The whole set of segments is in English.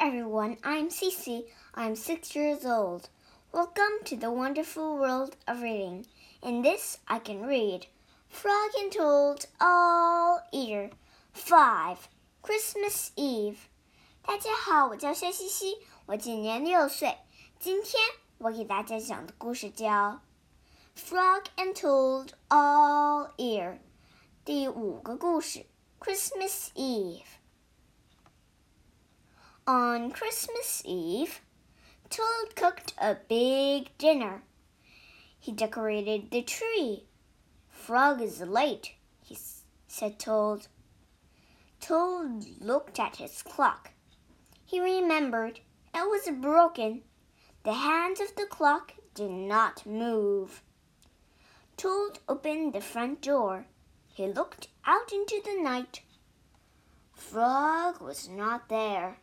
everyone. I'm Cece. I'm six years old. Welcome to the wonderful world of reading. In this, I can read Frog and Toad All Year," 5 Christmas Eve。大家好，我叫肖西西，我今年六岁。今天我给大家讲的故事叫《Frog and Toad All Year》，第五个故事 Christmas Eve。On Christmas Eve, Toad cooked a big dinner. He decorated the tree. Frog is late, he said Toad. Toad looked at his clock. He remembered it was broken. The hands of the clock did not move. Toad opened the front door. He looked out into the night. Frog was not there.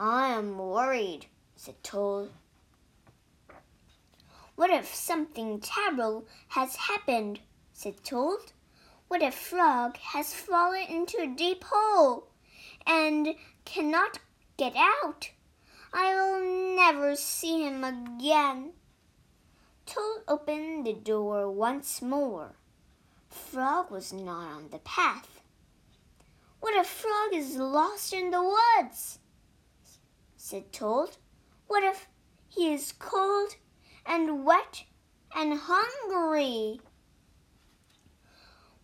I am worried, said Toad. What if something terrible has happened? said Toad. What if Frog has fallen into a deep hole and cannot get out? I will never see him again. Toad opened the door once more. Frog was not on the path. What if Frog is lost in the woods? Said Toad. What if he is cold and wet and hungry?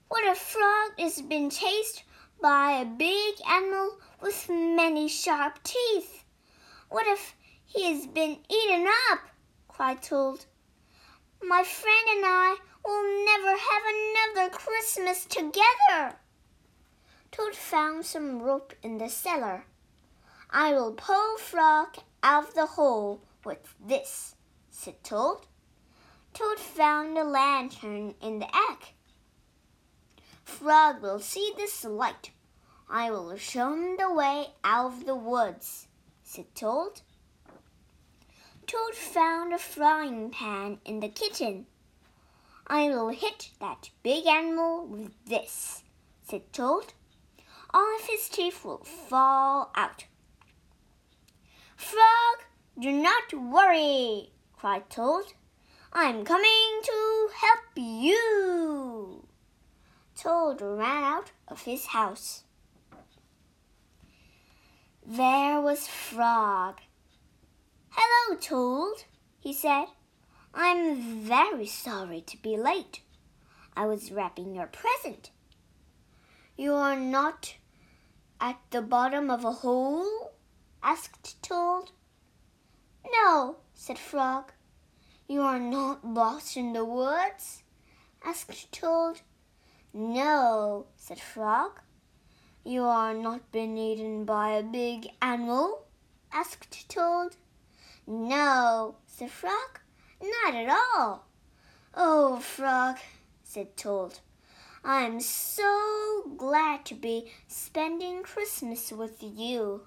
What if Frog is been chased by a big animal with many sharp teeth? What if he has been eaten up? cried Toad. My friend and I will never have another Christmas together. Toad found some rope in the cellar. I will pull Frog out of the hole with this, said Toad. Toad found a lantern in the egg. Frog will see this light. I will show him the way out of the woods, said Toad. Toad found a frying pan in the kitchen. I will hit that big animal with this, said Toad. All of his teeth will fall out. Frog, do not worry, cried Toad. I'm coming to help you. Toad ran out of his house. There was Frog. Hello, Toad, he said. I'm very sorry to be late. I was wrapping your present. You are not at the bottom of a hole? Asked Toad. No, said Frog. You are not lost in the woods? asked Toad. No, said Frog. You are not been eaten by a big animal? asked Toad. No, said Frog. Not at all. Oh, Frog, said Toad. I'm so glad to be spending Christmas with you.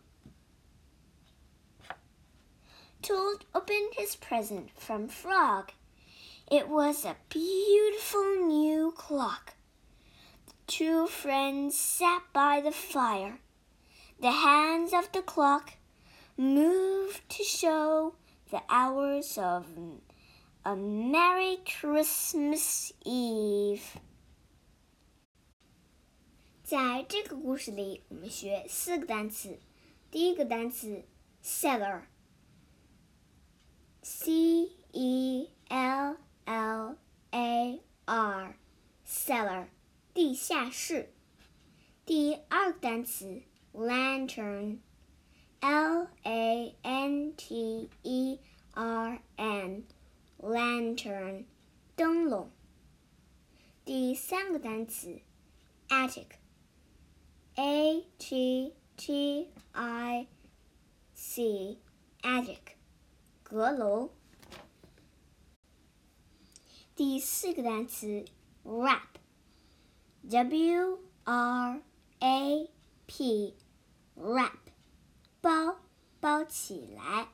Toad opened his present from Frog. It was a beautiful new clock. The two friends sat by the fire. The hands of the clock moved to show the hours of a Merry Christmas Eve. 在这个故事里，我们学四个单词。第一个单词 cellar。 C E L L A R cellar 地下室。第二个单词 lantern L A N T E R N lantern 灯笼。第三个单词 attic A T T I C attic 阁楼。第四个单词，wrap，W R A P，wrap，包包起来。